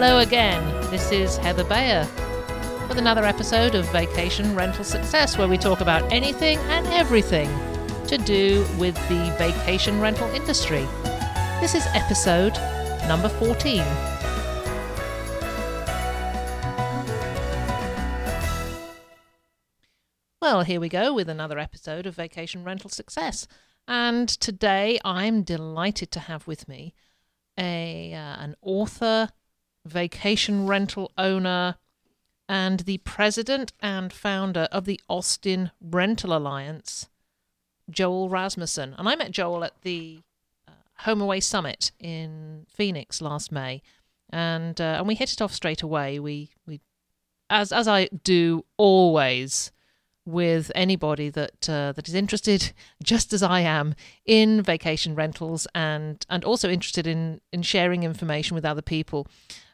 Hello again. This is Heather Bayer with another episode of Vacation Rental Success, where we talk about anything and everything to do with the vacation rental industry. This is episode number 14. Well, here we go with another episode of Vacation Rental Success. And today I'm delighted to have with me a uh, an author, vacation rental owner, and the president and founder of the Austin Rental Alliance, Joel Rasmussen. And I met Joel at the uh, HomeAway Summit in Phoenix last May, and uh, and we hit it off straight away. We we as as I do always with anybody that uh, that is interested, just as I am, in vacation rentals and and also interested in in sharing information with other people.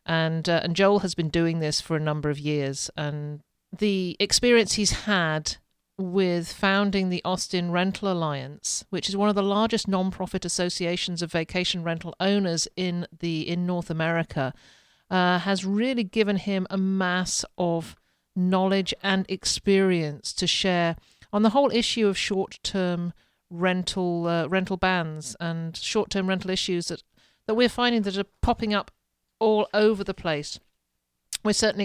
And uh, and Joel has been doing this for a number of years, and the experience he's had with founding the Austin Rental Alliance, which is one of the largest non-profit associations of vacation rental owners in the in North America, uh, has really given him a mass of knowledge and experience to share on the whole issue of short-term rental uh, rental bans and short-term rental issues that that we're finding that are popping up all over the place. We're certainly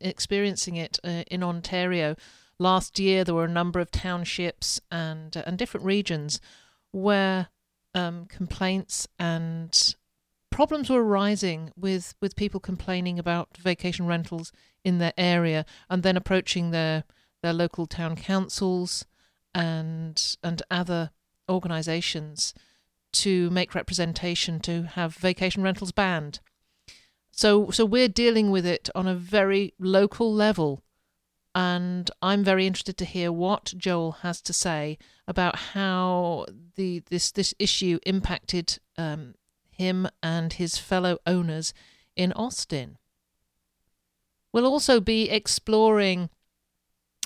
experiencing it uh, in Ontario. Last year, there were a number of townships and uh, and different regions where um, complaints and problems were arising with, with people complaining about vacation rentals in their area and then approaching their their local town councils and and other organizations to make representation to have vacation rentals banned. So so we're dealing with it on a very local level and I'm very interested to hear what Joel has to say about how the this this issue impacted um, him and his fellow owners in Austin. We'll also be exploring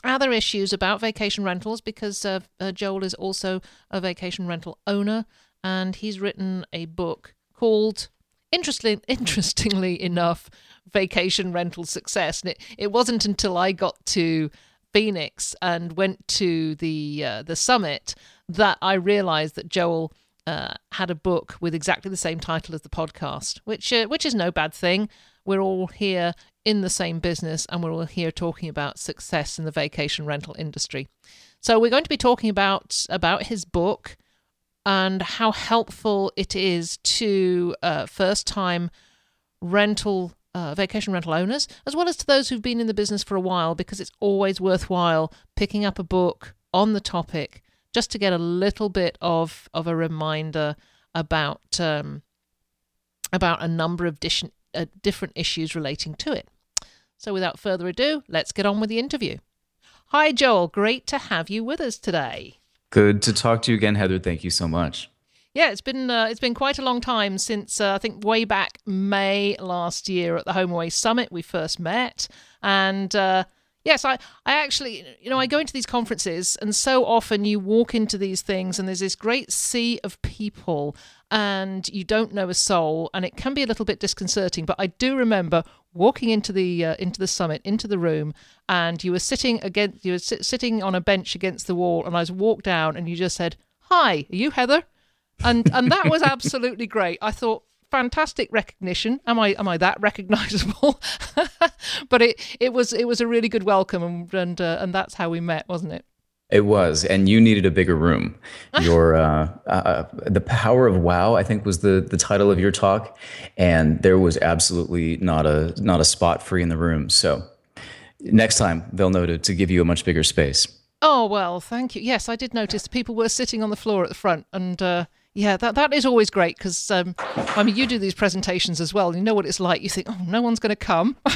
other issues about vacation rentals because uh, uh, Joel is also a vacation rental owner and he's written a book called interestingly, interestingly enough vacation rental success and it, it wasn't until i got to phoenix and went to the uh, the summit that i realized that joel uh, had a book with exactly the same title as the podcast, which uh, which is no bad thing. We're all here in the same business, and we're all here talking about success in the vacation rental industry. So we're going to be talking about about his book and how helpful it is to uh, first time rental uh, vacation rental owners, as well as to those who've been in the business for a while, because it's always worthwhile picking up a book on the topic just to get a little bit of of a reminder about um, about a number of different uh, different issues relating to it. So, without further ado, let's get on with the interview. Hi, Joel. Great to have you with us today. Good to talk to you again, Heather. Thank you so much. Yeah, it's been uh, it's been quite a long time since uh, I think way back May last year at the HomeAway Summit we first met, and uh, Yes, I, I actually, you know, I go into these conferences, and so often you walk into these things, and there's this great sea of people, and you don't know a soul, and it can be a little bit disconcerting. But I do remember walking into the uh, into the summit, into the room, and you were sitting against, you were sit- sitting on a bench against the wall, and I was walked down, and you just said, "Hi, are you Heather?" And and that was absolutely great. I thought, fantastic recognition. Am I am I that recognizable? but it it was it was a really good welcome, and and, uh, and that's how we met, wasn't it? It was, and you needed a bigger room. Your uh, uh, the power of wow, I think, was the the title of your talk, and there was absolutely not a not a spot free in the room. So next time they'll know to, to give you a much bigger space. Oh well, thank you. Yes, I did notice people were sitting on the floor at the front, and uh, yeah, that that is always great because um, I mean, you do these presentations as well. You know what it's like. You think, oh, no one's going to come.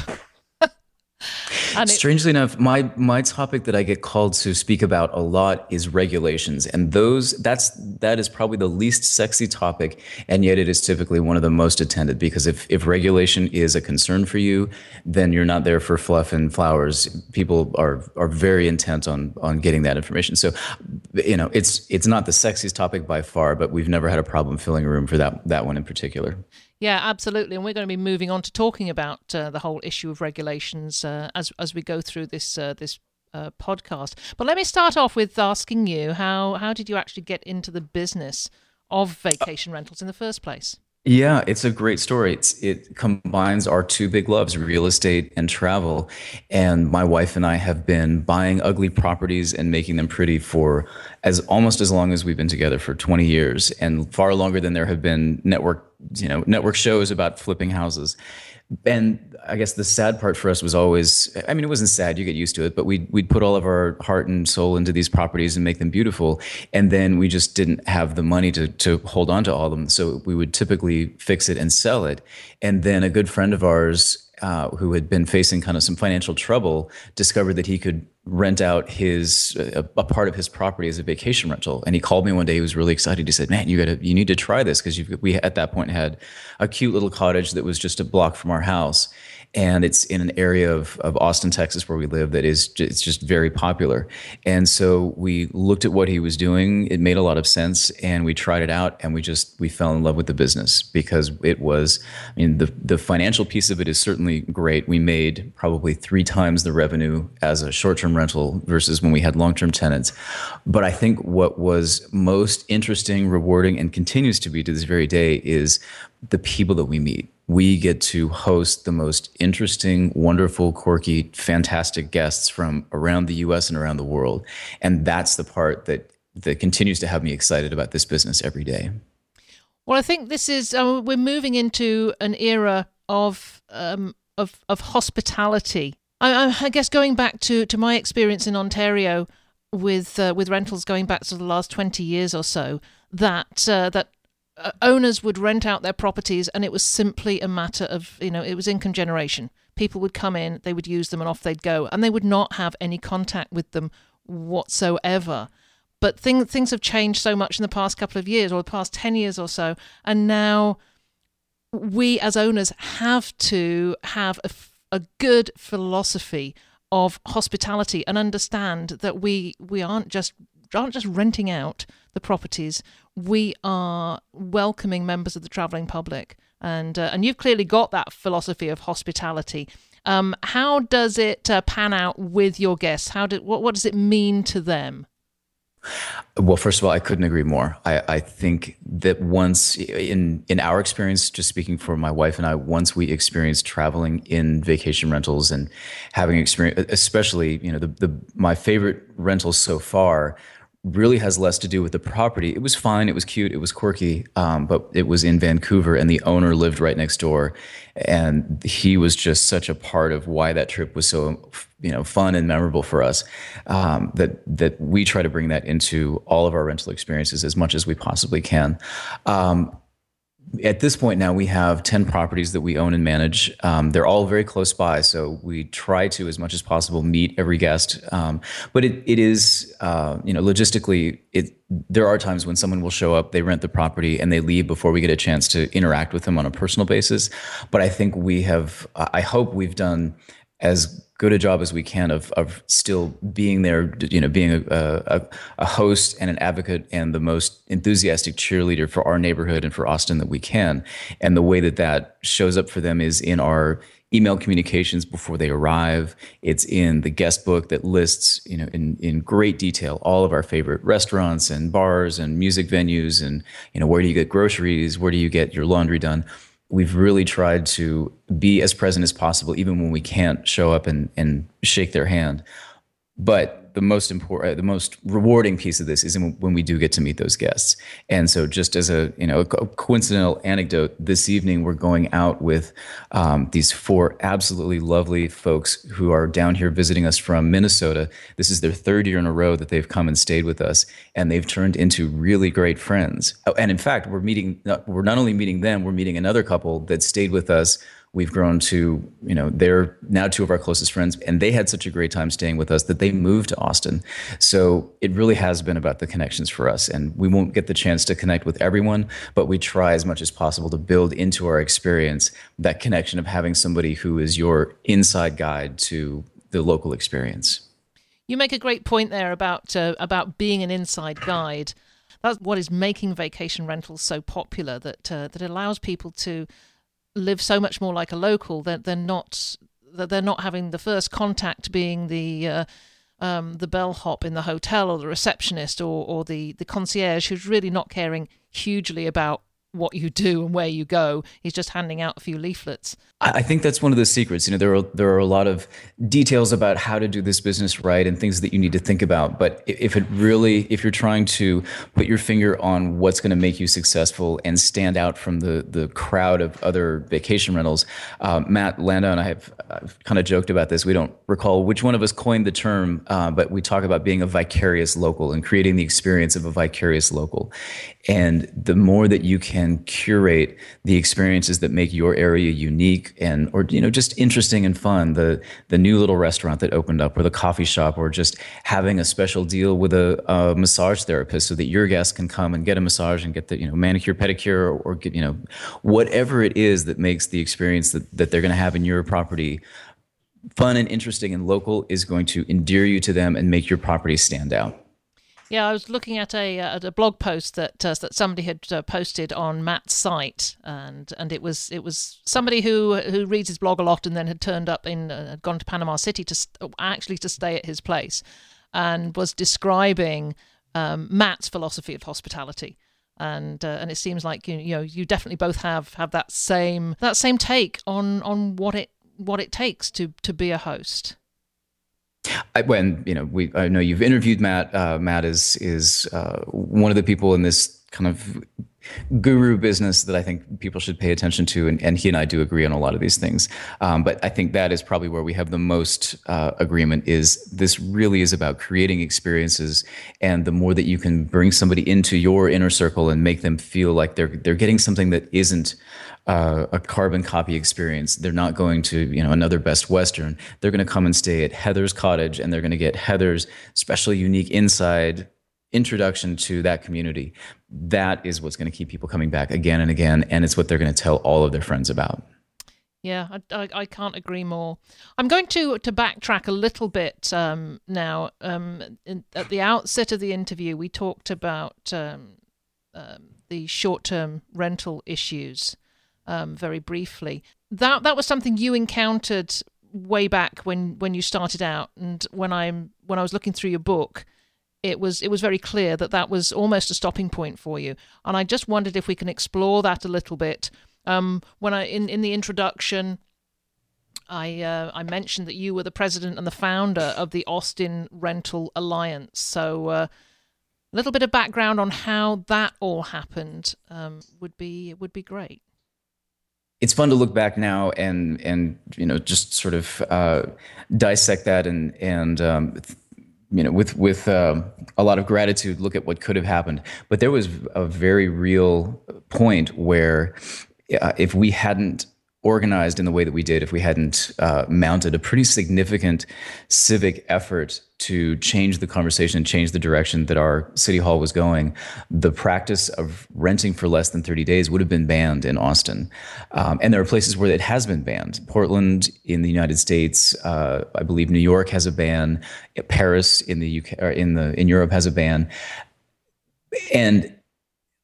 Strangely enough, my my topic that I get called to speak about a lot is regulations, and those that's that is probably the least sexy topic, and yet it is typically one of the most attended because if if regulation is a concern for you, then you're not there for fluff and flowers. People are are very intent on on getting that information. So, you know, it's it's not the sexiest topic by far, but we've never had a problem filling a room for that that one in particular. Yeah, absolutely. And we're going to be moving on to talking about uh, the whole issue of regulations uh, as as we go through this uh, this uh, podcast. But let me start off with asking you how how did you actually get into the business of vacation rentals in the first place? Yeah, it's a great story. It's, it combines our two big loves, real estate and travel. And my wife and I have been buying ugly properties and making them pretty for as almost as long as we've been together for 20 years and far longer than there have been network, you know, network shows about flipping houses and I guess the sad part for us was always I mean it wasn't sad you get used to it but we'd we'd put all of our heart and soul into these properties and make them beautiful. And then we just didn't have the money to to hold on to all of them. So we would typically fix it and sell it. And then a good friend of ours uh, who had been facing kind of some financial trouble discovered that he could rent out his a, a, part of his property as a vacation rental. And he called me one day he was really excited. He said man you got to you need to try this because we at that point had a cute little cottage that was just a block from our house and it's in an area of, of Austin, Texas, where we live that is it's just very popular. And so we looked at what he was doing; it made a lot of sense, and we tried it out, and we just we fell in love with the business because it was. I mean, the the financial piece of it is certainly great. We made probably three times the revenue as a short term rental versus when we had long term tenants. But I think what was most interesting, rewarding, and continues to be to this very day is the people that we meet we get to host the most interesting, wonderful, quirky, fantastic guests from around the US and around the world. And that's the part that that continues to have me excited about this business every day. Well, I think this is uh, we're moving into an era of um, of of hospitality. I, I, guess going back to, to my experience in Ontario with uh, with rentals going back to the last twenty years or so, that uh, that Uh, owners would rent out their properties and it was simply a matter of you know it was income generation. People would come in they would use them and off they'd go and they would not have any contact with them whatsoever. But thing, things have changed so much in the past couple of years or the past 10 years or so and now we as owners have to have a, a good philosophy of hospitality and understand that we we aren't just aren't just renting out the properties we are welcoming members of the traveling public. And, uh, and you've clearly got that philosophy of hospitality. Um, how does it uh, pan out with your guests? How did, what, what does it mean to them? Well, first of all, I couldn't agree more. I, I, think that once, in in our experience, just speaking for my wife and I, once we experienced traveling in vacation rentals and having experience, especially you know the the my favorite rentals so far really has less to do with the property. It was fine, it was cute, it was quirky, um, but it was in Vancouver, and the owner lived right next door, and he was just such a part of why that trip was so you know fun and memorable for us um, that that we try to bring that into all of our rental experiences as much as we possibly can. Um, at this point now we have 10 properties that we own and manage. Um, they're all very close by so we try to as much as possible meet every guest. Um, but it, it is uh, you know logistically it there are times when someone will show up they rent the property and they leave before we get a chance to interact with them on a personal basis. But i think we have i hope we've done as good a job as we can of of still being there, you know, being a, a, a host and an advocate and the most enthusiastic cheerleader for our neighborhood and for Austin that we can. And the way that that shows up for them is in our email communications before they arrive. It's in the guest book that lists, you know, in, in great detail all of our favorite restaurants and bars and music venues and, you know, where do you get groceries? Where do you get your laundry done? We've really tried to be as present as possible, even when we can't show up and, and shake their hand. But the most important, the most rewarding piece of this is when we do get to meet those guests. And so, just as a you know a coincidental anecdote, this evening we're going out with um, these four absolutely lovely folks who are down here visiting us from Minnesota. This is their third year in a row that they've come and stayed with us, and they've turned into really great friends. Oh, and in fact, we're meeting. We're not only meeting them, we're meeting another couple that stayed with us We've grown to, you know, they're now two of our closest friends, and they had such a great time staying with us that they moved to Austin. So it really has been about the connections for us. And we won't get the chance to connect with everyone, but we try as much as possible to build into our experience that connection of having somebody who is your inside guide to the local experience. You make a great point there about uh, about being an inside guide. That's what is making vacation rentals so popular. That uh, that allows people to live so much more like a local that they're not that they're not having the first contact being the uh, um, the bellhop in the hotel or the receptionist or, or the, the concierge who's really not caring hugely about what you do and where you go. He's just handing out a few leaflets. I think that's one of the secrets. You know, there are there are a lot of details about how to do this business right and things that you need to think about. But if it really, if you're trying to put your finger on what's going to make you successful and stand out from the the crowd of other vacation rentals, uh, Matt Landau and I have I've kind of joked about this. We don't recall which one of us coined the term, uh, but we talk about being a vicarious local and creating the experience of a vicarious local. And the more that you can curate the experiences that make your area unique and or you know just interesting and fun, the the new little restaurant that opened up or the coffee shop or just having a special deal with a, a massage therapist so that your guests can come and get a massage and get the you know manicure pedicure or, or get you know whatever it is that makes the experience that, that they're going to have in your property fun and interesting and local is going to endear you to them and make your property stand out. Yeah, I was looking at a uh, at a blog post that uh, that somebody had uh, posted on Matt's site, and and it was it was somebody who who reads his blog a lot, and then had turned up in uh, gone to Panama City to st- actually to stay at his place, and was describing um, Matt's philosophy of hospitality. And uh, and it seems like you, you know you definitely both have have that same that same take on on what it what it takes to to be a host. I, when you know, we I know you've interviewed Matt. Uh, Matt is is uh, one of the people in this kind of guru business that I think people should pay attention to, and, and he and I do agree on a lot of these things. Um, but I think that is probably where we have the most uh, agreement. Is this really is about creating experiences, and the more that you can bring somebody into your inner circle and make them feel like they're they're getting something that isn't uh, a carbon copy experience. They're not going to, you know, another Best Western. They're going to come and stay at Heather's cottage and they're going to get Heather's special, unique inside introduction to that community. That is what's going to keep people coming back again and again. And it's what they're going to tell all of their friends about. Yeah, I, I, I, can't agree more. I'm going to to backtrack a little bit um, now. Um, in, at the outset of the interview, we talked about um, um the short term rental issues um, very briefly. That that was something you encountered way back when when you started out, and when I'm when I was looking through your book, it was it was very clear that that was almost a stopping point for you. And I just wondered if we can explore that a little bit. Um, when I in in the introduction. I uh, I mentioned that you were the president and the founder of the Austin Rental Alliance. So, uh, a little bit of background on how that all happened um, would be would be great it's fun to look back now and and you know just sort of uh, dissect that and and um, you know with with um, a lot of gratitude look at what could have happened. But there was a very real point where uh, if we hadn't organized in the way that we did if we hadn't uh, mounted a pretty significant civic effort to change the conversation and change the direction that our city hall was going, the practice of renting for less than 30 days would have been banned in Austin. Um, and there are places where it has been banned. Portland in the United States, uh, I believe New York has a ban. Paris in the UK, in the in Europe has a ban. And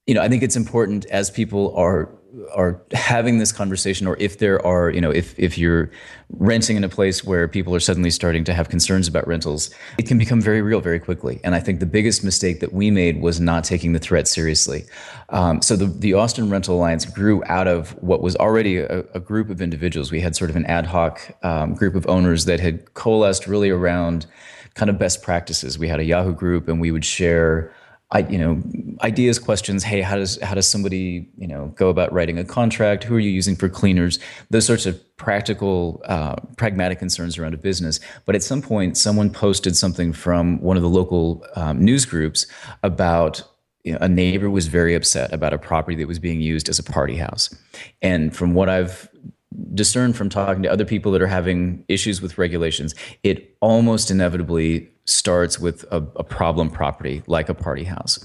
you know, I think it's important as people are are having this conversation or if there are you know if if you're renting in a place where people are suddenly starting to have concerns about rentals it can become very real very quickly. And i think the biggest mistake that we made was not taking the threat seriously. Um, so the, the austin rental alliance grew out of what was already a, a group of individuals. We had sort of an ad hoc um, group of owners that had coalesced really around kind of best practices. We had a yahoo group and we would share I, you know, ideas, questions. Hey, how does how does somebody, you know, go about writing a contract? Who are you using for cleaners? Those sorts of practical, uh, pragmatic concerns around a business. But at some point, someone posted something from one of the local um, news groups about you know, a neighbor was very upset about a property that was being used as a party house. And from what I've discerned from talking to other people that are having issues with regulations, it almost inevitably starts with a, a, problem property like a party house.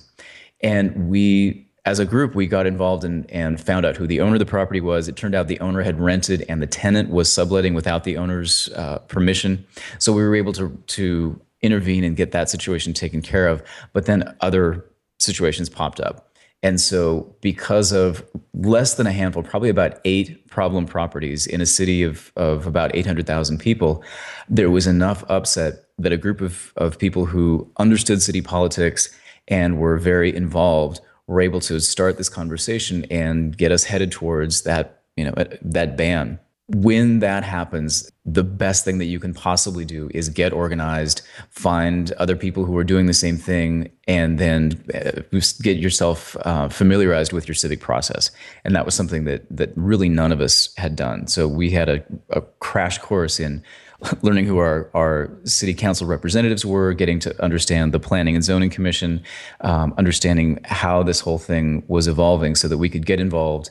And we, as a group, we got involved in, and found out who the owner of the property was. It turned out the owner had rented and the tenant was subletting without the owner's uh, permission. So we were able to, to intervene and get that situation taken care of. But then other situations popped up And so, because of less than a handful, probably about eight problem properties in a city of, of about 800,000 people, there was enough upset that a group of, of people who understood city politics and were very involved were able to start this conversation and get us headed towards that, you know, that ban when that happens, the best thing that you can possibly do is get organized, find other people who are doing the same thing, and then uh, get yourself uh, familiarized with your civic process. And that was something that that really none of us had done. So we had a, a crash course in learning who our, our city council representatives were, getting to understand the planning and zoning commission, um, understanding how this whole thing was evolving so that we could get involved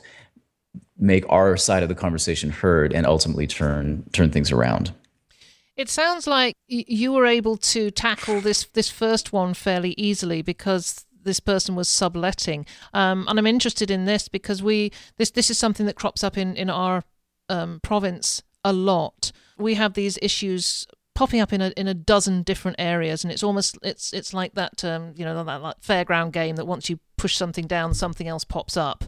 make our side of the conversation heard and ultimately turn turn things around. It sounds like you were able to tackle this this first one fairly easily because this person was subletting, um, and I'm interested in this because we this this is something that crops up in in our um, province a lot. We have these issues popping up in a in a dozen different areas, and it's almost it's it's like that um, you know that, that fairground game that once you push something down, something else pops up.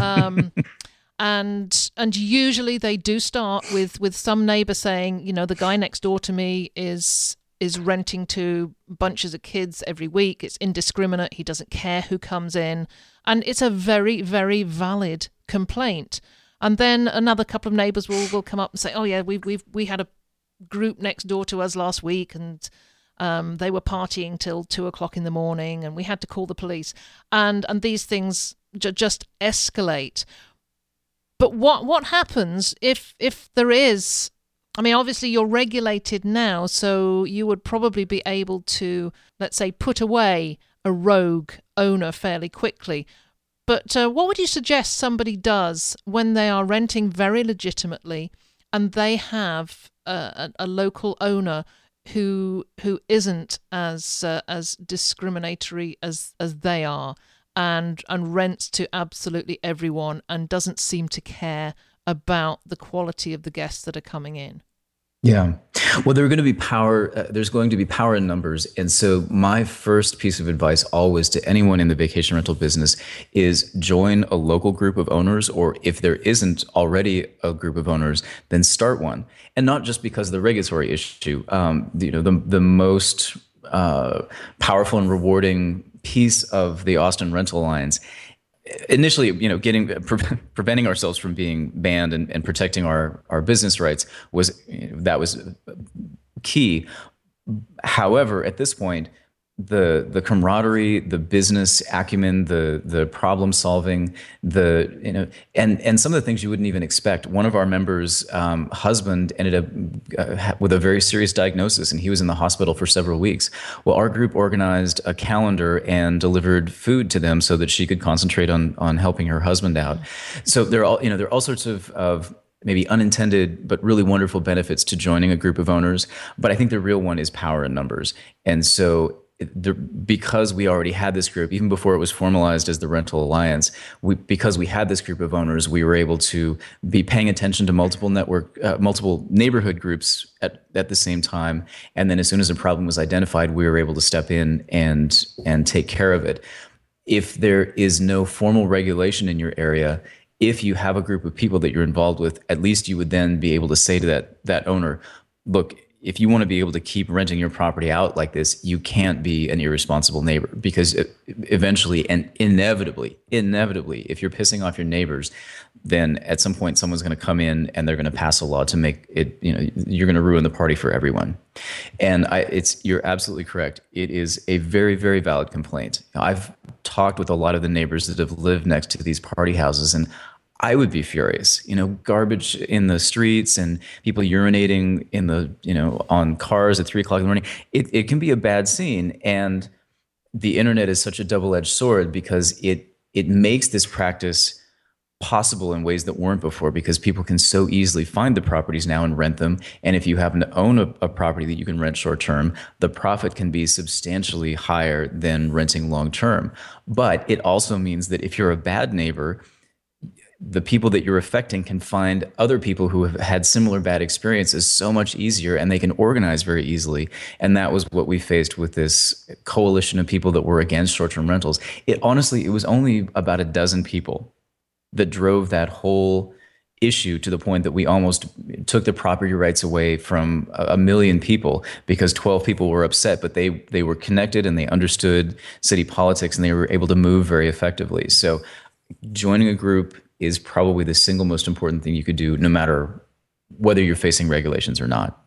Um, and and usually they do start with with some neighbor saying you know the guy next door to me is is renting to bunches of kids every week. It's indiscriminate. He doesn't care who comes in. And it's a very very valid complaint. And then another couple of neighbors will will come up and say oh yeah we we we had a group next door to us last week and um, they were partying till two o'clock in the morning and we had to call the police. And and these things just escalate but what what happens if if there is I mean, obviously, you're regulated now, so you would probably be able to, let's say, put away a rogue owner fairly quickly. But uh, what would you suggest somebody does when they are renting very legitimately and they have a, a, a local owner who who isn't as uh, as discriminatory as as they are? And and rents to absolutely everyone and doesn't seem to care about the quality of the guests that are coming in. Yeah. Well, there are going to be power. Uh, there's going to be power in numbers. And so, my first piece of advice always to anyone in the vacation rental business is join a local group of owners, or if there isn't already a group of owners, then start one. And not just because of the regulatory issue. Um, you know, the, the most uh, powerful and rewarding piece of the Austin Rental Alliance initially you know getting pre- preventing ourselves from being banned and, and protecting our our business rights was you know, that was key. However at this point the the camaraderie, the business acumen, the the problem solving, the you know, and and some of the things you wouldn't even expect. One of our members' um, husband ended up uh, with a very serious diagnosis, and he was in the hospital for several weeks. Well, our group organized a calendar and delivered food to them so that she could concentrate on on helping her husband out. So there are all you know there are all sorts of of maybe unintended but really wonderful benefits to joining a group of owners. But I think the real one is power in numbers. And so the, because we already had this group, even before it was formalized as the Rental Alliance, we, because we had this group of owners, we were able to be paying attention to multiple network, uh, multiple neighborhood groups at, at the same time. And then as soon as a problem was identified, we were able to step in and and take care of it. If there is no formal regulation in your area, if you have a group of people that you're involved with, at least you would then be able to say to that that owner, look, if you want to be able to keep renting your property out like this, you can't be an irresponsible neighbor because eventually and inevitably, inevitably, if you're pissing off your neighbors, then at some point someone's going to come in and they're going to pass a law to make it, you know, you're going to ruin the party for everyone. And I, it's, you're absolutely correct. It is a very, very valid complaint. I've talked with a lot of the neighbors that have lived next to these party houses and I would be furious. You know, garbage in the streets and people urinating in the, you know, on cars at three o'clock in the morning. It, it can be a bad scene. And the internet is such a double edged sword because it it makes this practice possible in ways that weren't before because people can so easily find the properties now and rent them. And if you happen to own a, a property that you can rent short term, the profit can be substantially higher than renting long term. But it also means that if you're a bad neighbor, the people that you're affecting can find other people who have had similar bad experiences so much easier and they can organize very easily. And that was what we faced with this coalition of people that were against short term rentals. It honestly, it was only about a dozen people that drove that whole issue to the point that we almost took the property rights away from a million people because 12 people were upset but they they were connected and they understood city politics and they were able to move very effectively so joining a group is probably the single most important thing you could do no matter whether you're facing regulations or not.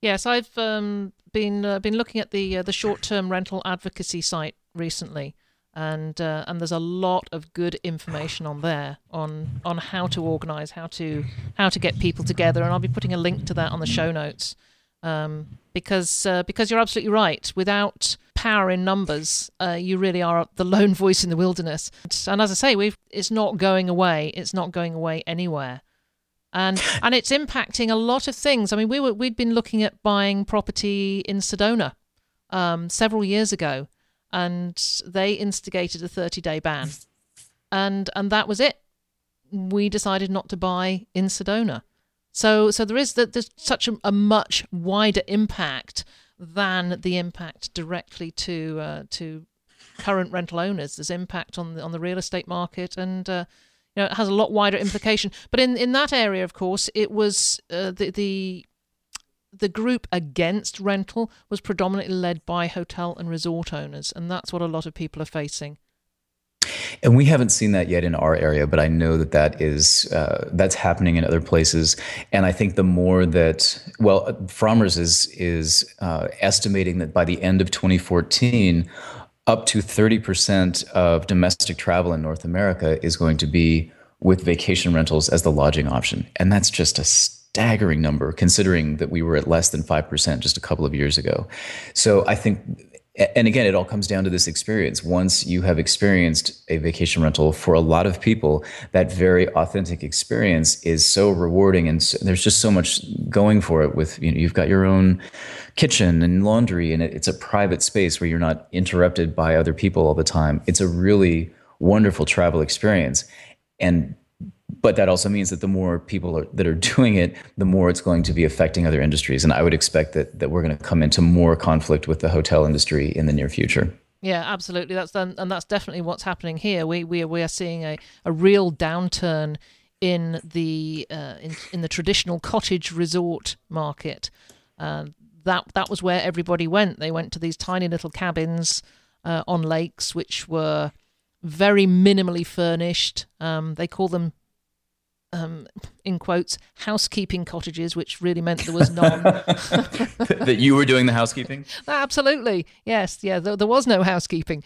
Yes i've um, been uh, been looking at the uh, the short-term rental advocacy site recently and uh, and there's a lot of good information on there on on how to organize how to how to get people together and I'll be putting a link to that on the show notes. Um, because uh, because you're absolutely right. Without power in numbers uh, you really are the lone voice in the wilderness and as I say we've it's not going away it's not going away anywhere and and it's impacting a lot of things I mean we were we'd been looking at buying property in Sedona um, several years ago and they instigated a 30 day ban. And and that was it. We decided not to buy in Sedona. So so there is that there's such a, a, much wider impact than the impact directly to uh, to current rental owners. There's impact on the on the real estate market and uh, you know it has a lot wider implication. But in in that area, of course, it was uh, the the the group against rental was predominantly led by hotel and resort owners, and that's what a lot of people are facing. And we haven't seen that yet in our area, but I know that that is uh, that's happening in other places. And I think the more that well, Frommer's is is uh, estimating that by the end of 2014, up to 30% of domestic travel in North America is going to be with vacation rentals as the lodging option, and that's just a staggering number considering that we were at less than 5% just a couple of years ago. So I think and again it all comes down to this experience. Once you have experienced a vacation rental for a lot of people that very authentic experience is so rewarding and so, there's just so much going for it with you know you've got your own kitchen and laundry and it, it's a private space where you're not interrupted by other people all the time. It's a really wonderful travel experience. And but that also means that the more people are, that are doing it, the more it's going to be affecting other industries. And I would expect that that we're going to come into more conflict with the hotel industry in the near future. Yeah, absolutely. That's and that's definitely what's happening here. We we we are seeing a, a real downturn in the uh, in in the traditional cottage resort market. Uh, that that was where everybody went. They went to these tiny little cabins uh, on lakes, which were very minimally furnished. Um, they call them um, in quotes, housekeeping cottages, which really meant there was none. that you were doing the housekeeping? Absolutely, yes, yeah. There, there was no housekeeping,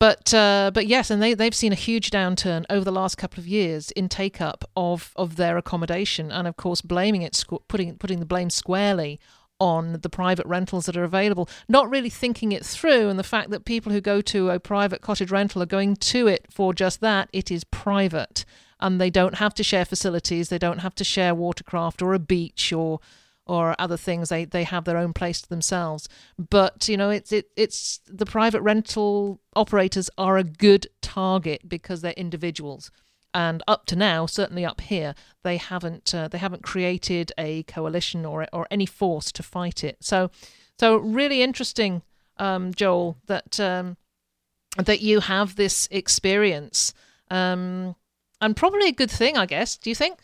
but uh, but yes, and they they've seen a huge downturn over the last couple of years in take up of of their accommodation, and of course blaming it, putting putting the blame squarely on the private rentals that are available, not really thinking it through, and the fact that people who go to a private cottage rental are going to it for just that it is private and they don't have to share facilities. They don't have to share watercraft or a beach or or other things. They they have their own place to themselves. But you know, it's it it's the private rental operators are a good target because they're individuals. And up to now, certainly up here, they haven't uh, they haven't created a coalition or or any force to fight it. So so really interesting, um, Joel, that um, that you have this experience. Um, and probably a good thing, I guess. Do you think?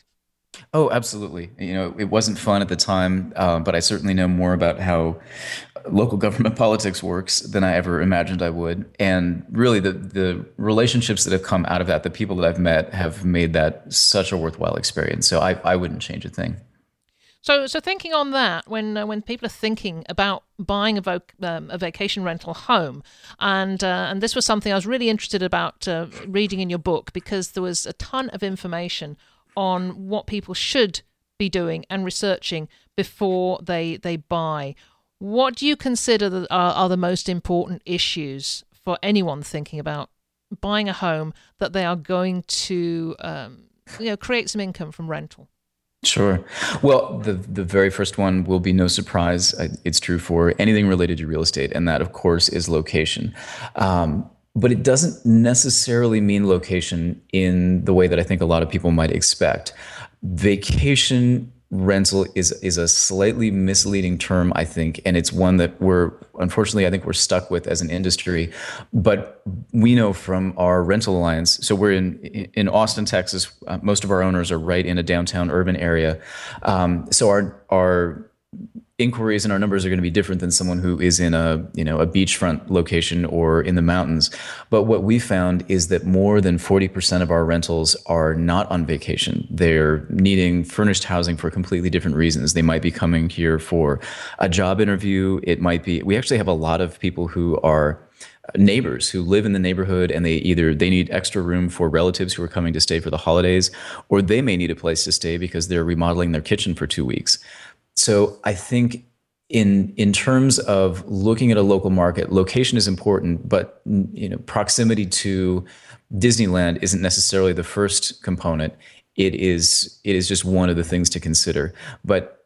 Oh, absolutely. You know, it wasn't fun at the time, uh, but I certainly know more about how local government politics works than I ever imagined I would. And really, the the relationships that have come out of that, the people that I've met, have made that such a worthwhile experience. So I, I wouldn't change a thing. So, so thinking on that, when uh, when people are thinking about buying a, voc- um, a vacation rental home, and uh, and this was something I was really interested about uh, reading in your book because there was a ton of information on what people should be doing and researching before they they buy. What do you consider that are, are the most important issues for anyone thinking about buying a home that they are going to um, you know create some income from rental? Sure. Well, the the very first one will be no surprise. It's true for anything related to real estate, and that, of course, is location. Um, but it doesn't necessarily mean location in the way that I think a lot of people might expect. Vacation rental is is a slightly misleading term, I think, and it's one that we're unfortunately I think we're stuck with as an industry. But we know from our rental alliance, so we're in in Austin, Texas. Uh, most of our owners are right in a downtown urban area, um, so our our inquiries and our numbers are going to be different than someone who is in a you know a beachfront location or in the mountains. But what we found is that more than 40% of our rentals are not on vacation. They're needing furnished housing for completely different reasons. They might be coming here for a job interview. It might be we actually have a lot of people who are neighbors who live in the neighborhood and they either they need extra room for relatives who are coming to stay for the holidays or they may need a place to stay because they're remodeling their kitchen for 2 weeks so I think in in terms of looking at a local market, location is important, but you know proximity to Disneyland isn't necessarily the first component. It is it is just one of the things to consider. But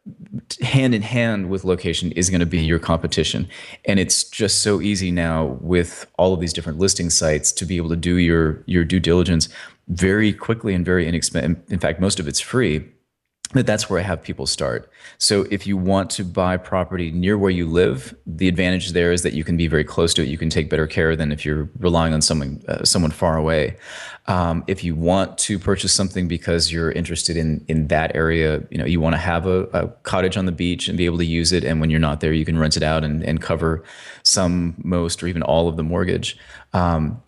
hand in hand with location is going to be your competition and it's just so easy now with all of these different listing sites to be able to do your your due diligence very quickly and very inexpensive in fact most of it's free that that's where I have people start. So if you want to buy property near where you live, the advantage there is that you can be very close to it. You can take better care than if you're relying on someone uh, someone far away. Um, if you want to purchase something because you're interested in in that area, you know you want to have a, a, cottage on the beach and be able to use it, and when you're not there, you can rent it out and, and cover some, most, or even all of the mortgage. Um,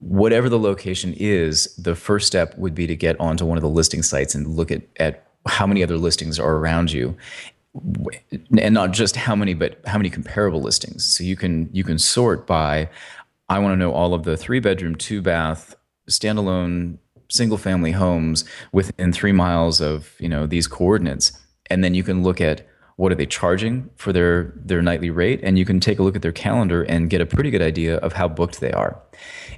whatever the location is, the first step would be to get onto one of the listing sites and look at at how many other listings are around you and not just how many but how many comparable listings. So you can you can sort by i want to know all of the three bedroom two bath standalone single family homes within three miles of you know these coordinates. And then you can look at what are they charging for their their nightly rate and you can take a look at their calendar and get a pretty good idea of how booked they are.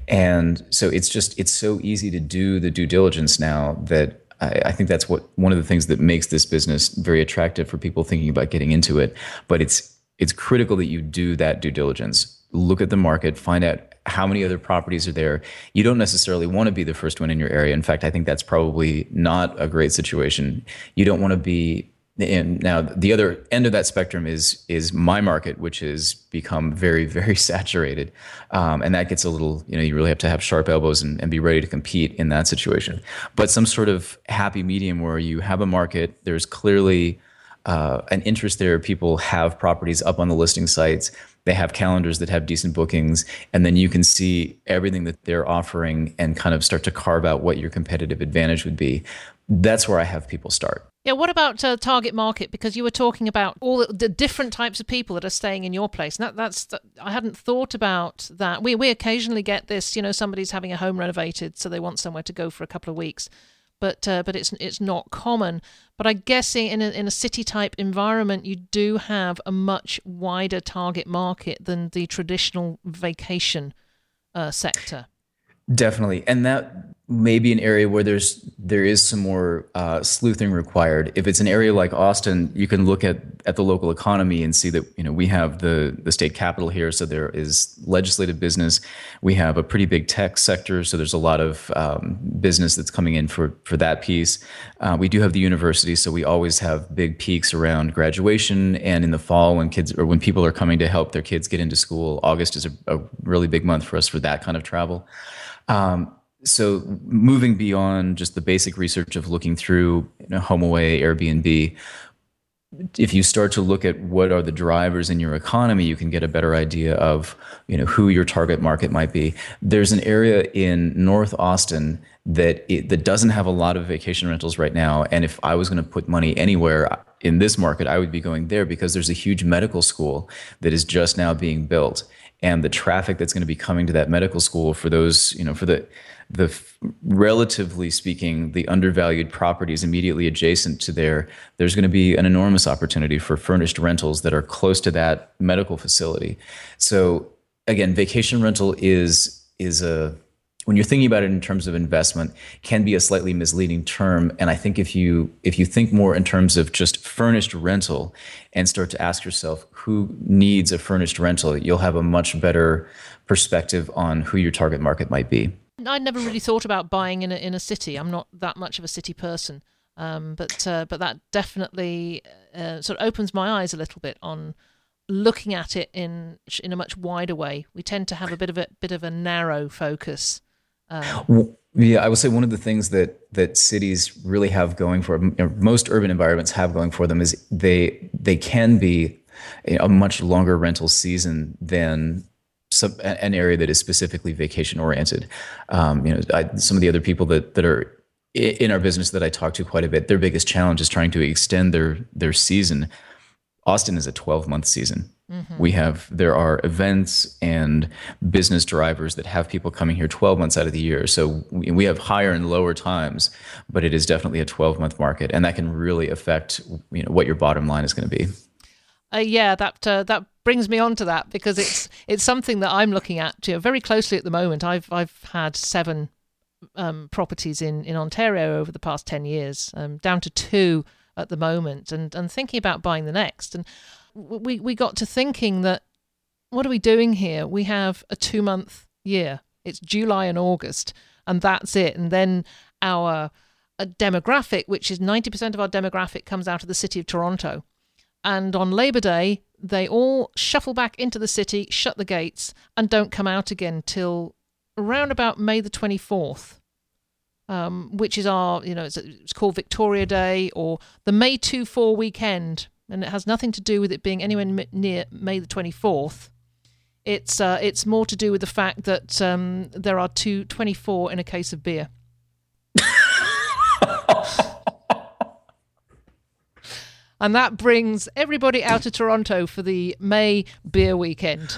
And so it's just it's so easy to do the due diligence now that I, I think that's what one of the things that makes this business very attractive for people thinking about getting into it. But it's it's critical that you do that due diligence. Look at the market, find out how many other properties are there. You don't necessarily want to be the first one in your area. In fact, I think that's probably not a great situation. You don't want to be and now the other end of that spectrum is is my market, which has become very very saturated, um, and that gets a little you know you really have to have sharp elbows and, and be ready to compete in that situation. But some sort of happy medium where you have a market, there's clearly uh, an interest there. People have properties up on the listing sites. They have calendars that have decent bookings, and then you can see everything that they're offering and kind of start to carve out what your competitive advantage would be. That's where I have people start. Yeah, what about uh, target market? Because you were talking about all the different types of people that are staying in your place. And that, that's I hadn't thought about that. We we occasionally get this. You know, somebody's having a home renovated, so they want somewhere to go for a couple of weeks, but uh, but it's it's not common. But I guess in a, in a city type environment, you do have a much wider target market than the traditional vacation uh, sector. Definitely, and that maybe an area where there's there is some more uh, sleuthing required. If it's an area like Austin, you can look at at the local economy and see that you know we have the the state capital here, so there is legislative business. We have a pretty big tech sector, so there's a lot of um, business that's coming in for for that piece. Uh, we do have the university, so we always have big peaks around graduation and in the fall when kids or when people are coming to help their kids get into school. August is a, a really big month for us for that kind of travel. Um, so moving beyond just the basic research of looking through you know, HomeAway, Airbnb, if you start to look at what are the drivers in your economy, you can get a better idea of you know who your target market might be. There's an area in North Austin that it, that doesn't have a lot of vacation rentals right now, and if I was going to put money anywhere in this market, I would be going there because there's a huge medical school that is just now being built, and the traffic that's going to be coming to that medical school for those you know for the the relatively speaking, the undervalued properties immediately adjacent to there, there's going to be an enormous opportunity for furnished rentals that are close to that medical facility. So again, vacation rental is is a when you're thinking about it in terms of investment can be a slightly misleading term and i think if you if you think more in terms of just furnished rental and start to ask yourself who needs a furnished rental you'll have a much better perspective on who your target market might be i never really thought about buying in a, in a city i'm not that much of a city person um, but uh, but that definitely uh, sort of opens my eyes a little bit on looking at it in in a much wider way. We tend to have a bit of a bit of a narrow focus. Um, yeah, I would say one of the things that that cities really have going for you know, most urban environments have going for them is they they can be a much longer rental season than some, an area that is specifically vacation oriented. Um, you know, I, some of the other people that that are in our business that I talk to quite a bit, their biggest challenge is trying to extend their their season Austin is a 12 month season. Mm-hmm. We have there are events and business drivers that have people coming here 12 months out of the year. So we, we have higher and lower times, but it is definitely a 12 month market, and that can really affect you know what your bottom line is going to be. Uh, yeah, that uh, that brings me on to that because it's it's something that I'm looking at you know, very closely at the moment. I've I've had seven um, properties in in Ontario over the past 10 years, um, down to two at the moment and, and thinking about buying the next. And we, we got to thinking that what are we doing here? We have a two month year, it's July and August, and that's it. And then our demographic, which is 90% of our demographic, comes out of the city of Toronto. And on Labor Day, they all shuffle back into the city, shut the gates, and don't come out again till around about May the 24th um, which is our, you know, it's, it's called Victoria Day or the May 2 4 weekend. And it has nothing to do with it being anywhere near May the 24th. It's, uh, it's more to do with the fact that um, there are two 24 in a case of beer. and that brings everybody out of Toronto for the May beer weekend.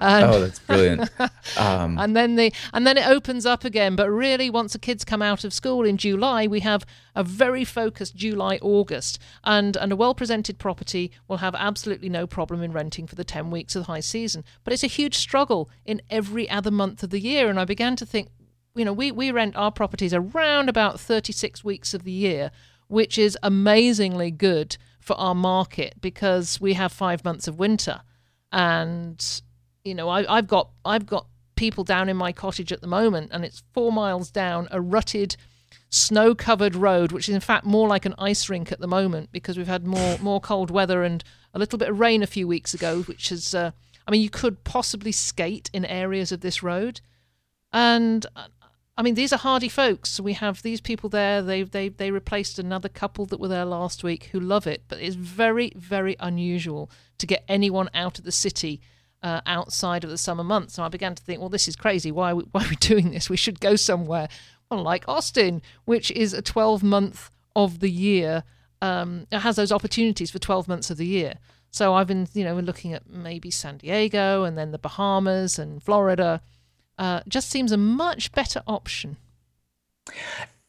And, oh, that's brilliant. Um, and then the and then it opens up again. But really, once the kids come out of school in July, we have a very focused July August, and and a well presented property will have absolutely no problem in renting for the ten weeks of the high season. But it's a huge struggle in every other month of the year. And I began to think, you know, we we rent our properties around about thirty six weeks of the year, which is amazingly good for our market because we have five months of winter. And you know I, i've got i've got people down in my cottage at the moment and it's four miles down a rutted snow covered road which is in fact more like an ice rink at the moment because we've had more more cold weather and a little bit of rain a few weeks ago which is uh, i mean you could possibly skate in areas of this road. And I mean, these are hardy folks. We have these people there. They they they replaced another couple that were there last week who love it, but it's very very unusual to get anyone out of the city uh, outside of the summer months. And I began to think, well, this is crazy. Why are we, why are we doing this? We should go somewhere well, like Austin, which is a 12 month of the year. Um, it has those opportunities for 12 months of the year. So I've been, you know, we're looking at maybe San Diego and then the Bahamas and Florida uh, just seems a much better option.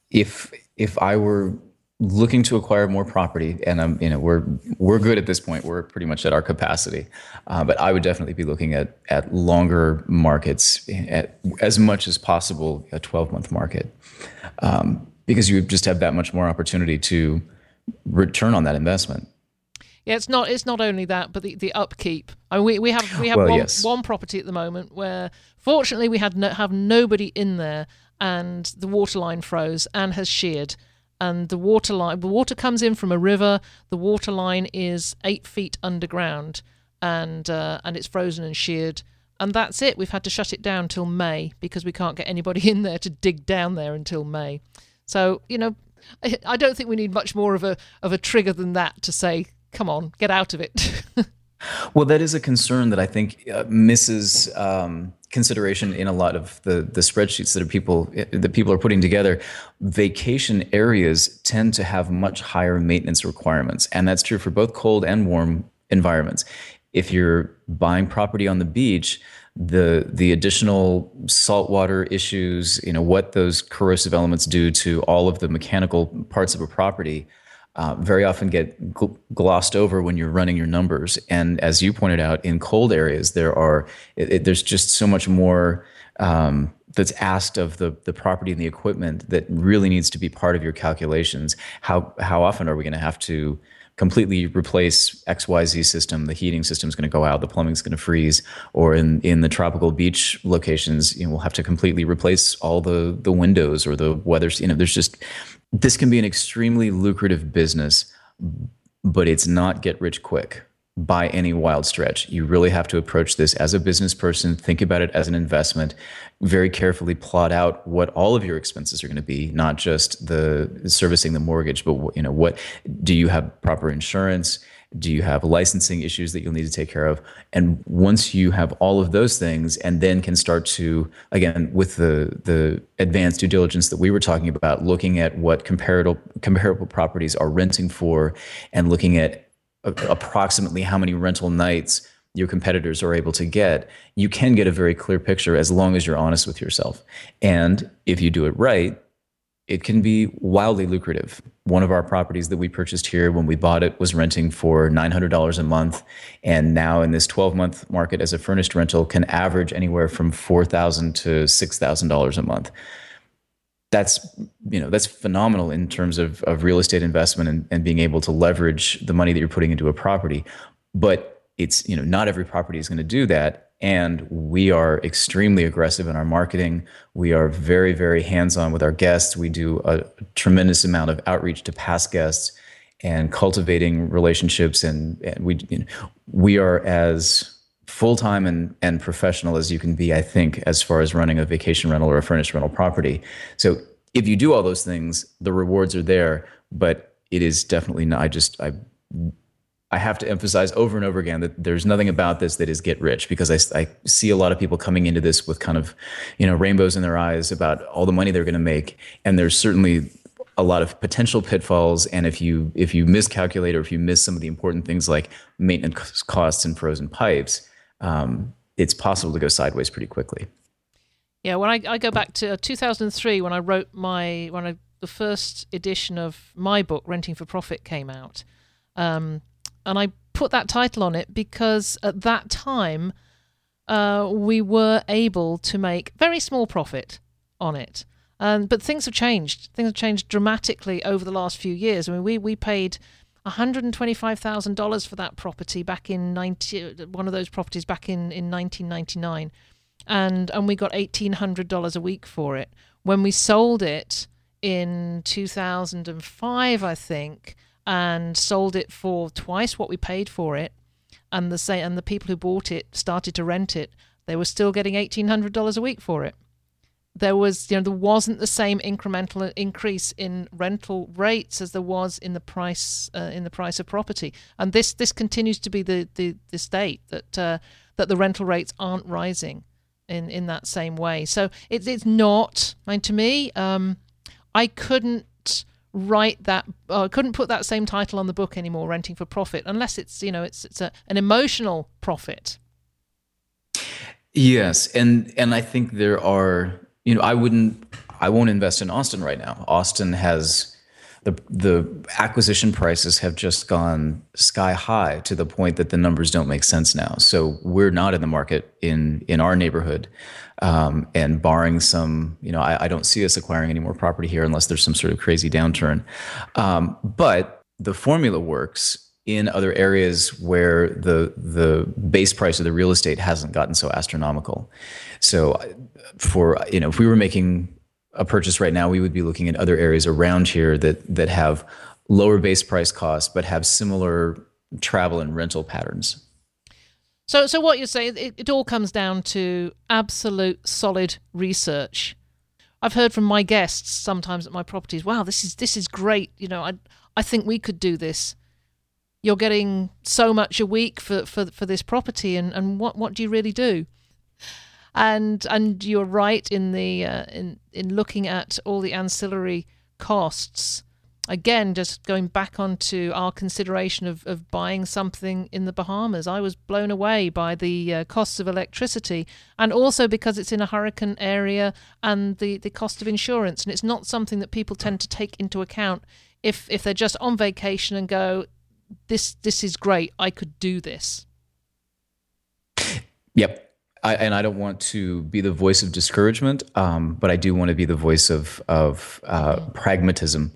If if I were looking to acquire more property, and I'm you know we're we're good at this point, we're pretty much at our capacity, uh, but I would definitely be looking at at longer markets, at, as much as possible, a 12 month market, um, because you just have that much more opportunity to return on that investment. Yeah, it's not. It's not only that, but the, the upkeep. I mean, we, we have we have well, one, yes. one property at the moment where, fortunately, we had no, have nobody in there, and the water line froze and has sheared, and the water line the water comes in from a river. The water line is eight feet underground, and uh, and it's frozen and sheared, and that's it. We've had to shut it down till May because we can't get anybody in there to dig down there until May. So you know, I don't think we need much more of a of a trigger than that to say come on, get out of it. well, that is a concern that I think uh, misses um, consideration in a lot of the the spreadsheets that people that people are putting together. Vacation areas tend to have much higher maintenance requirements, and that's true for both cold and warm environments. If you're buying property on the beach, the the additional saltwater issues, you know, what those corrosive elements do to all of the mechanical parts of a property uh, very often get gl- glossed over when you're running your numbers. And as you pointed out, in cold areas, there are it, it, there's just so much more um, that's asked of the the property and the equipment that really needs to be part of your calculations. How how often are we going to have to completely replace XYZ system, the heating system is going to go out, the plumbing is going to freeze, or in, in the tropical beach locations, you know, we'll have to completely replace all the, the windows or the weather. You know, there's just, this can be an extremely lucrative business, but it's not get rich quick by any wild stretch. You really have to approach this as a business person, think about it as an investment, very carefully plot out what all of your expenses are going to be, not just the servicing the mortgage, but you know, what do you have proper insurance? Do you have licensing issues that you'll need to take care of? And once you have all of those things and then can start to again with the the advanced due diligence that we were talking about, looking at what comparable comparable properties are renting for and looking at approximately how many rental nights your competitors are able to get, you can get a very clear picture as long as you're honest with yourself. And if you do it right, it can be wildly lucrative. One of our properties that we purchased here when we bought it was renting for $900 a month. And now in this 12 month market as a furnished rental can average anywhere from 4,000 to $6,000 a month that's you know that's phenomenal in terms of, of real estate investment and, and being able to leverage the money that you're putting into a property. But it's you know not every property is going to do that. And we are extremely aggressive in our marketing. We are very very hands-on with our guests. We do a tremendous amount of outreach to past guests and cultivating relationships and, and we you know, we are as full time and, and professional as you can be, I think, as far as running a vacation rental or a furnished rental property. So if you do all those things, the rewards are there, but it is definitely not. I just, I, I have to emphasize over and over again that there's nothing about this that is get rich because I, I see a lot of people coming into this with kind of, you know, rainbows in their eyes about all the money they're going to make. And there's certainly a lot of potential pitfalls and if you if you miscalculate or if you miss some of the important things like maintenance costs and frozen pipes um, it's possible to go sideways pretty quickly. Yeah, when I, I go back to 2003 when I wrote my when I the first edition of my book Renting for Profit came out, um, and I put that title on it because at that time uh, we were able to make very small profit on it. Um, but things have changed. Things have changed dramatically over the last few years. I mean, we we paid $125,000 for that property back in 90, one of those properties back in, in 1999. And, and we got $1,800 a week for it. When we sold it in 2005, I think, and sold it for twice what we paid for it, and the say, and the people who bought it started to rent it, they were still getting $1,800 a week for it there was you know there wasn't the same incremental increase in rental rates as there was in the price uh, in the price of property. And this this continues to be the the, the state that uh, that the rental rates aren't rising in in that same way. So it's it's not I mean to me um, I couldn't write that uh, couldn't put that same title on the book anymore renting for profit unless it's you know it's it's a, an emotional profit. Yes and and I think there are you know, I wouldn't, I won't invest in Austin right now. Austin has the the acquisition prices have just gone sky high to the point that the numbers don't make sense now. So we're not in the market in in our neighborhood. Um, and barring some, you know, I, I, don't see us acquiring any more property here unless there's some sort of crazy downturn. Um, but the formula works in other areas where the the base price of the real estate hasn't gotten so astronomical. So, for you know, if we were making a purchase right now, we would be looking at other areas around here that that have lower base price costs but have similar travel and rental patterns. So, so what you're saying, it, it all comes down to absolute solid research. I've heard from my guests sometimes at my properties, "Wow, this is this is great. You know, I I think we could do this." You're getting so much a week for, for, for this property and, and what, what do you really do? And and you're right in the uh, in in looking at all the ancillary costs. Again, just going back onto our consideration of, of buying something in the Bahamas, I was blown away by the uh, costs of electricity, and also because it's in a hurricane area and the, the cost of insurance. And it's not something that people tend to take into account if if they're just on vacation and go, this this is great. I could do this. Yep. I, and I don't want to be the voice of discouragement, um, but I do want to be the voice of of uh, pragmatism.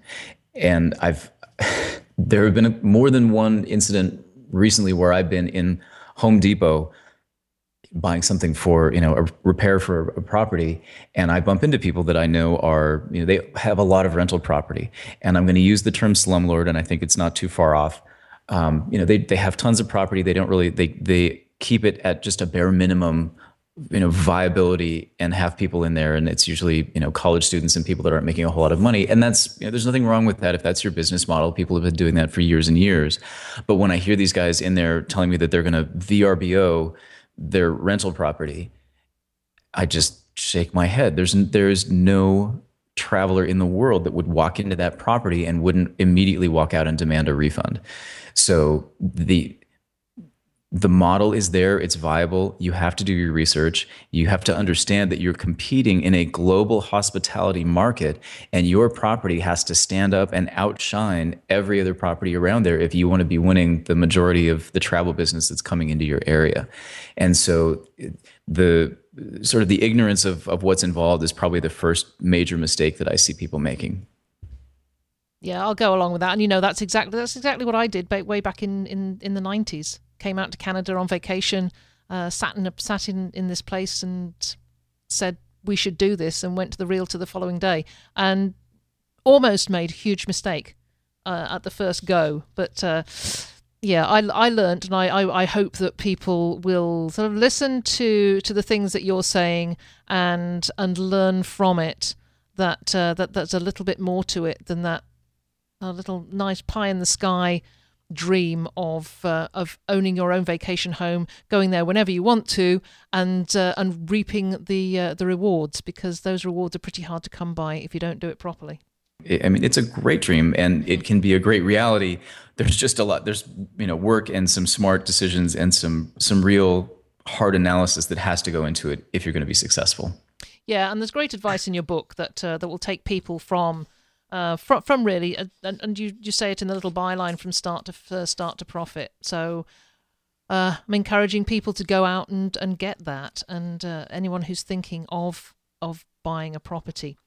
And I've there have been a, more than one incident recently where I've been in Home Depot buying something for you know a repair for a property and i bump into people that i know are you know they have a lot of rental property and i'm going to use the term slumlord and i think it's not too far off um, you know they, they have tons of property. They don't really they they keep it at just a bare minimum you know viability and have people in there. And it's usually you know college students and people that aren't making a whole lot of money. And that's you know there's nothing wrong with that if that's your business model. People have been doing that for years and years. But when i hear these guys in there telling me that they're going to vrbo their rental property i just shake my head. There's there's no traveler in the world that would walk into that property and wouldn't immediately walk out and demand a refund so the the model is there, it's viable. You have to do your research. You have to understand that you're competing in a global hospitality market, and your property has to stand up and outshine every other property around there if you want to be winning the majority of the travel business that's coming into your area. And so, the sort of the ignorance of, of what's involved is probably the first major mistake that I see people making. Yeah, I'll go along with that. And you know, that's exactly that's exactly what I did way back in in in the nineties came out to Canada on vacation, uh, sat in sat in, in this place and said we should do this, and went to the realtor the following day, and almost made a huge mistake uh, at the first go, but. Uh, yeah, I, I learned, and I, I, I, hope that people will sort of listen to to the things that you're saying and and learn from it. That uh, that there's a little bit more to it than that a little nice pie in the sky dream of uh, of owning your own vacation home, going there whenever you want to, and uh, and reaping the uh, the rewards because those rewards are pretty hard to come by if you don't do it properly. I mean, it's a great dream, and it can be a great reality. There's just a lot. There's you know work and some smart decisions and some some real hard analysis that has to go into it if you're going to be successful. Yeah, and there's great advice in your book that uh, that will take people from uh, from from really, uh, and, and you you say it in the little byline from start to uh, start to profit. So uh, I'm encouraging people to go out and and get that, and uh, anyone who's thinking of of buying a property.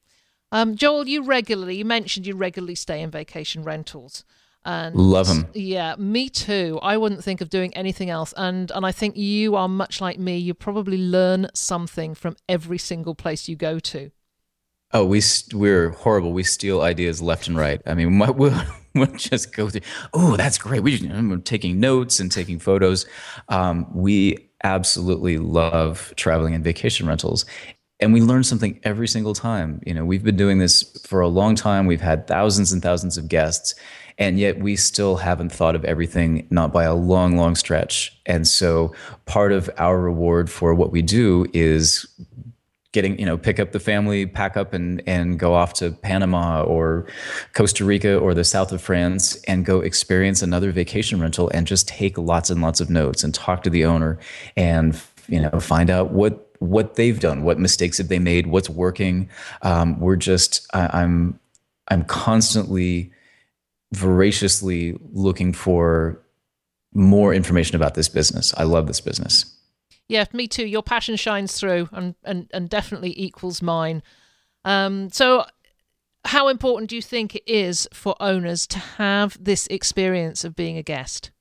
Um, Joel, you regularly you mentioned you regularly stay in vacation rentals. And Love them. Yeah, me too. I wouldn't think of doing anything else. And and I think you are much like me. You probably learn something from every single place you go to. Oh, we we're horrible. We steal ideas left and right. I mean, we'll, we'll just go through. Oh, that's great. We I'm taking notes and taking photos. Um, we absolutely love traveling and vacation rentals, and we learn something every single time. You know, we've been doing this for a long time. We've had thousands and thousands of guests, and yet we still haven't thought of everything, not by a long, long stretch. And so, part of our reward for what we do is getting you know pick up the family pack up and and go off to panama or costa rica or the south of france and go experience another vacation rental and just take lots and lots of notes and talk to the owner and you know find out what what they've done what mistakes have they made what's working. Um, we're just I, i'm i'm constantly voraciously looking for more information about this business. I love this business yeah, me too. Your passion shines through and, and, and definitely equals mine. Um, so, how important do you think it is for owners to have this experience of being a guest?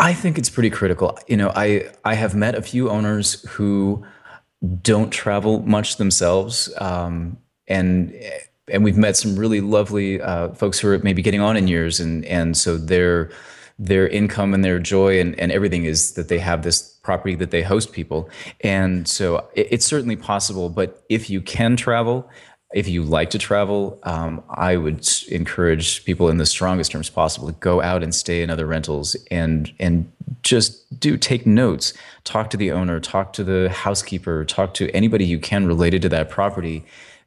I think it's pretty critical. You know, I I have met a few owners who don't travel much themselves, um, and and we've met some really lovely uh, folks who are maybe getting on in years, and and so they're their income and their joy and, and everything is that they have this property that they host people. And so it, it's certainly possible. But if you can travel, if you like to travel, um, I would encourage people in the strongest terms possible to go out and stay in other rentals and and just do take notes, talk to the owner, talk to the housekeeper, talk to anybody you can related to that property,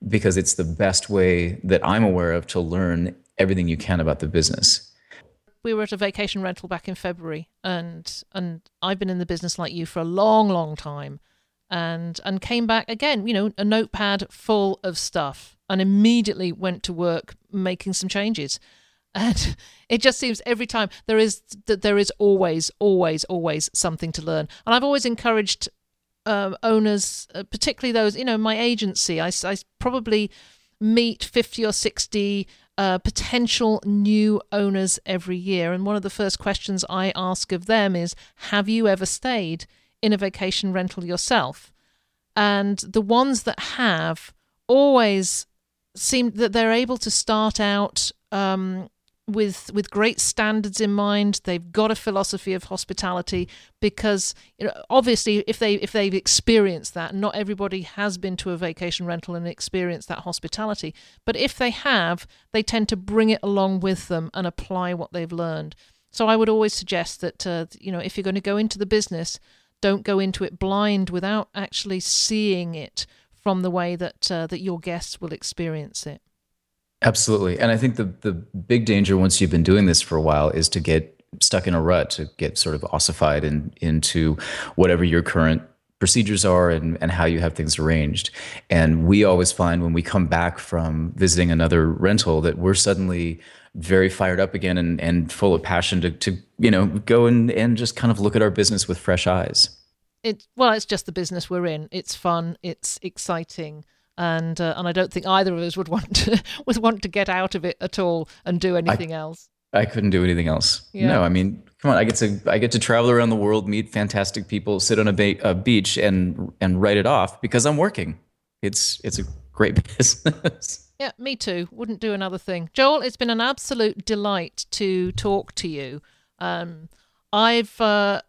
because it's the best way that I'm aware of to learn everything you can about the business we were at a vacation rental back in February, and and I've been in the business like you for a long, long time, and and came back again, you know, a notepad full of stuff, and immediately went to work making some changes, and it just seems every time there is that there is always, always, always something to learn, and I've always encouraged um, owners, uh, particularly those, you know, my agency, I, I probably meet 50 or 60 uh, potential new owners every year. And one of the first questions I ask of them is Have you ever stayed in a vacation rental yourself? And the ones that have always seem that they're able to start out um, with with great standards in mind. They've got a philosophy of hospitality because you know, obviously if they if they've experienced that, not everybody has been to a vacation rental and experienced that hospitality. But if they have, they tend to bring it along with them and apply what they've learned. So I would always suggest that uh, you know if you're going to go into the business, don't go into it blind without actually seeing it from the way that uh, that your guests will experience it. Absolutely. And I think the the big danger once you've been doing this for a while is to get stuck in a rut, to get sort of ossified in, into whatever your current procedures are and, and how you have things arranged. And we always find when we come back from visiting another rental that we're suddenly very fired up again and, and full of passion to, to you know go and, and just kind of look at our business with fresh eyes. It well, it's just the business we're in. It's fun, it's exciting and uh, and I don't think either of us would want to would want to get out of it at all and do anything I, else. I couldn't do anything else. Yeah. No, I mean, come on, I get to I get to travel around the world, meet fantastic people, sit on a, ba- a beach, and and write it off because I'm working. It's it's a great business. Yeah, me too. Wouldn't do another thing. Joel, it's been an absolute delight to talk to you. Um, I've, uh,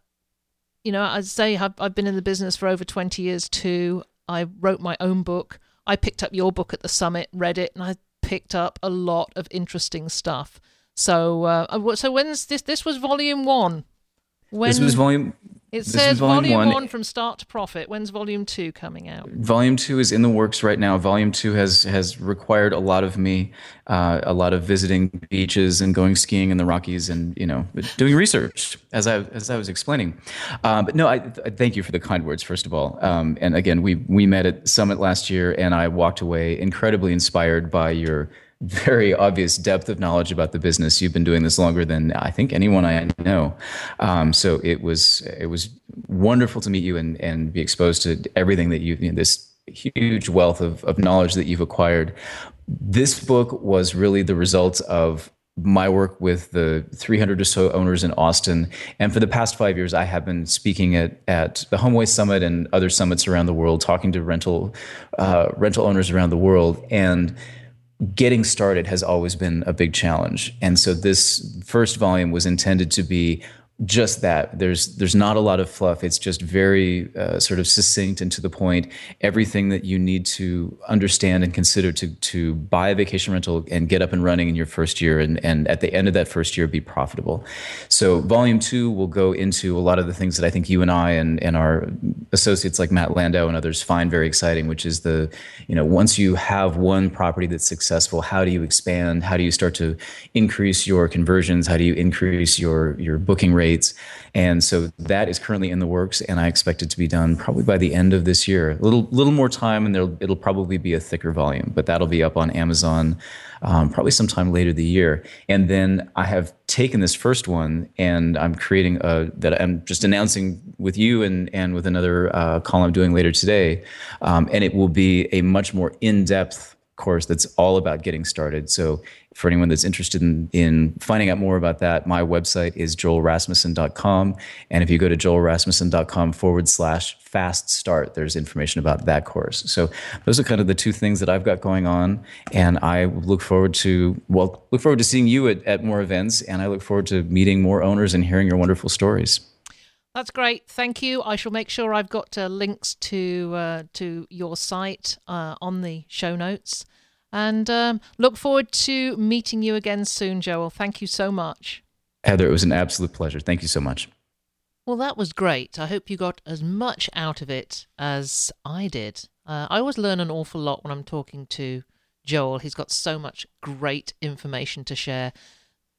you know, I say I've, I've been in the business for over 20 years too. I wrote my own book. I picked up your book at the summit, read it, and I picked up a lot of interesting stuff. So, uh, so when's this? This was volume one. When, this was volume. It says volume, volume one. one. from start to profit. When's volume two coming out? Volume two is in the works right now. Volume two has has required a lot of me, uh, a lot of visiting beaches and going skiing in the Rockies, and you know, doing research as I as I was explaining. Uh, but no, I, I, thank you for the kind words first of all. Um, and again, we we met at Summit last year, and I walked away incredibly inspired by your very obvious depth of knowledge about the business. You've been doing this longer than I think anyone I know. Um, so it was it was wonderful to meet you and and be exposed to everything that you, you know, this huge wealth of, of knowledge that you've acquired. This book was really the result of my work with the 300 or so owners in Austin. And for the past five years, I have been speaking at, at the HomeAway Summit and other summits around the world, talking to rental uh, rental owners around the world. And getting started has always been a big challenge. And so this first volume was intended to be just that. There's there's not a lot of fluff. It's just very uh, sort of succinct and to the point. Everything that you need to understand and consider to to buy a vacation rental and get up and running in your first year and and at the end of that first year be profitable. So volume 2 will go into a lot of the things that I think you and I and and our associates like Matt Landau and others find very exciting which is the you know once you have one property that's successful how do you expand? How do you start to increase your conversions? How do you increase your your booking rate rates. And so that is currently in the works, and I expect it to be done probably by the end of this year. A little, little more time, and it'll probably be a thicker volume, but that'll be up on Amazon um, probably sometime later the year. And then I have taken this first one, and I'm creating a that I'm just announcing with you and and with another uh, call I'm doing later today, um, and it will be a much more in depth course that's all about getting started. So for anyone that's interested in, in finding out more about that, my website is joelrasmussen.com. And if you go to joelrasmussen.com forward slash fast start, there's information about that course. So those are kind of the two things that I've got going on. And I look forward to, well, look forward to seeing you at, at more events. And I look forward to meeting more owners and hearing your wonderful stories. That's great. Thank you. I shall make sure I've got uh, links to uh, to your site uh, on the show notes. And um, look forward to meeting you again soon, Joel. Thank you so much. Heather, it was an absolute pleasure. Thank you so much. Well, that was great. I hope you got as much out of it as I did. Uh, I always learn an awful lot when I'm talking to Joel. He's got so much great information to share.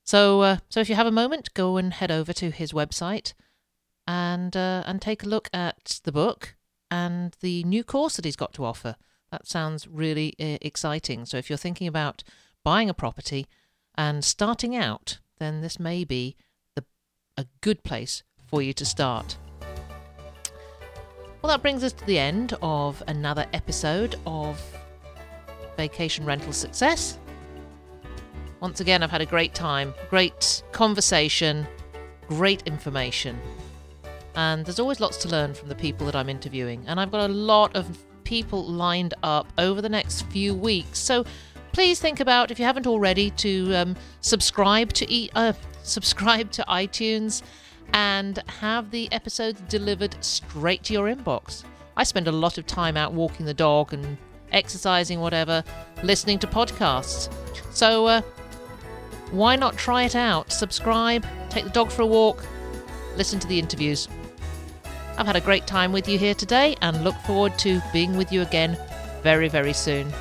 So, uh, so if you have a moment, go and head over to his website and uh, and take a look at the book and the new course that he's got to offer. That sounds really uh, exciting. So if you're thinking about buying a property and starting out, then this may be the, a good place for you to start. Well, that brings us to the end of another episode of Vacation Rental Success. Once again, I've had a great time, great conversation, great information. And there's always lots to learn from the people that I'm interviewing. And I've got a lot of people lined up over the next few weeks. So please think about, if you haven't already, to um, subscribe to e- uh, subscribe to iTunes and have the episodes delivered straight to your inbox. I spend a lot of time out walking the dog and exercising, whatever, listening to podcasts. So uh, why not try it out? Subscribe, take the dog for a walk, listen to the interviews. I've had a great time with you here today and look forward to being with you again very, very soon.